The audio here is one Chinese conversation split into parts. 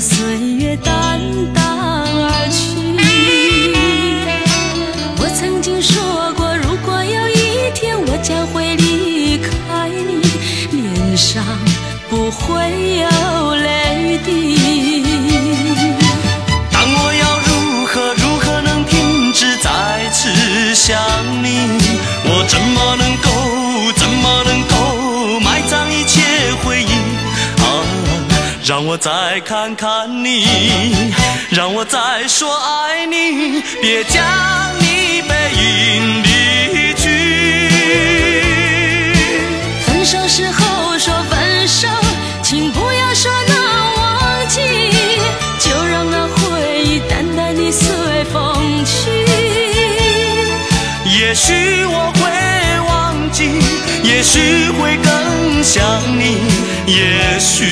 岁月淡淡而去。我曾经说过，如果有一天我将会离开你，脸上不会有泪滴。但我要如何如何能停止再次想你？我怎么能够怎么让我再看看你，让我再说爱你，别将你背影离去。分手时候说分手，请不要说那忘记，就让那回忆淡淡的随风去。也许我会忘记，也许会更想你，也许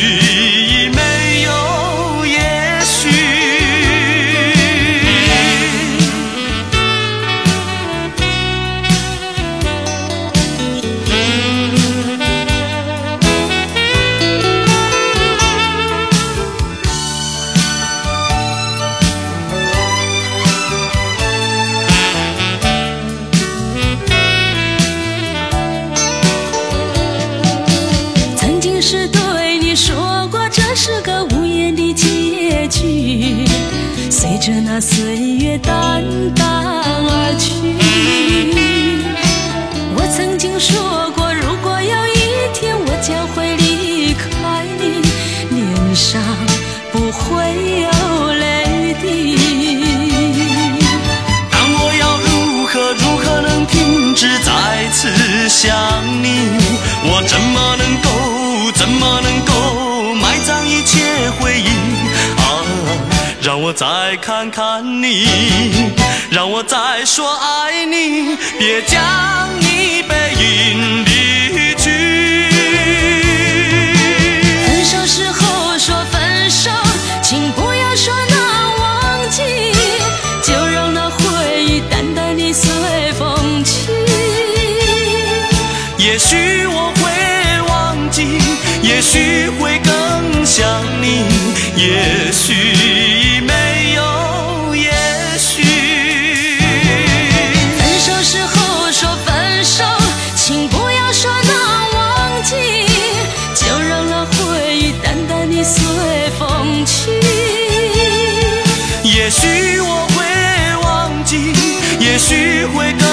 着那岁月淡淡而去，我曾经说过，如果有一天我将会离开你，脸上不会有泪滴。但我要如何如何能停止再次想你？我怎么让我再看看你，让我再说爱你，别将你背影离去。分手时候说分手，请不要说那忘记，就让那回忆淡淡的随风去。也许我会忘记，也许会更想你，也许也许我会忘记，也许会更，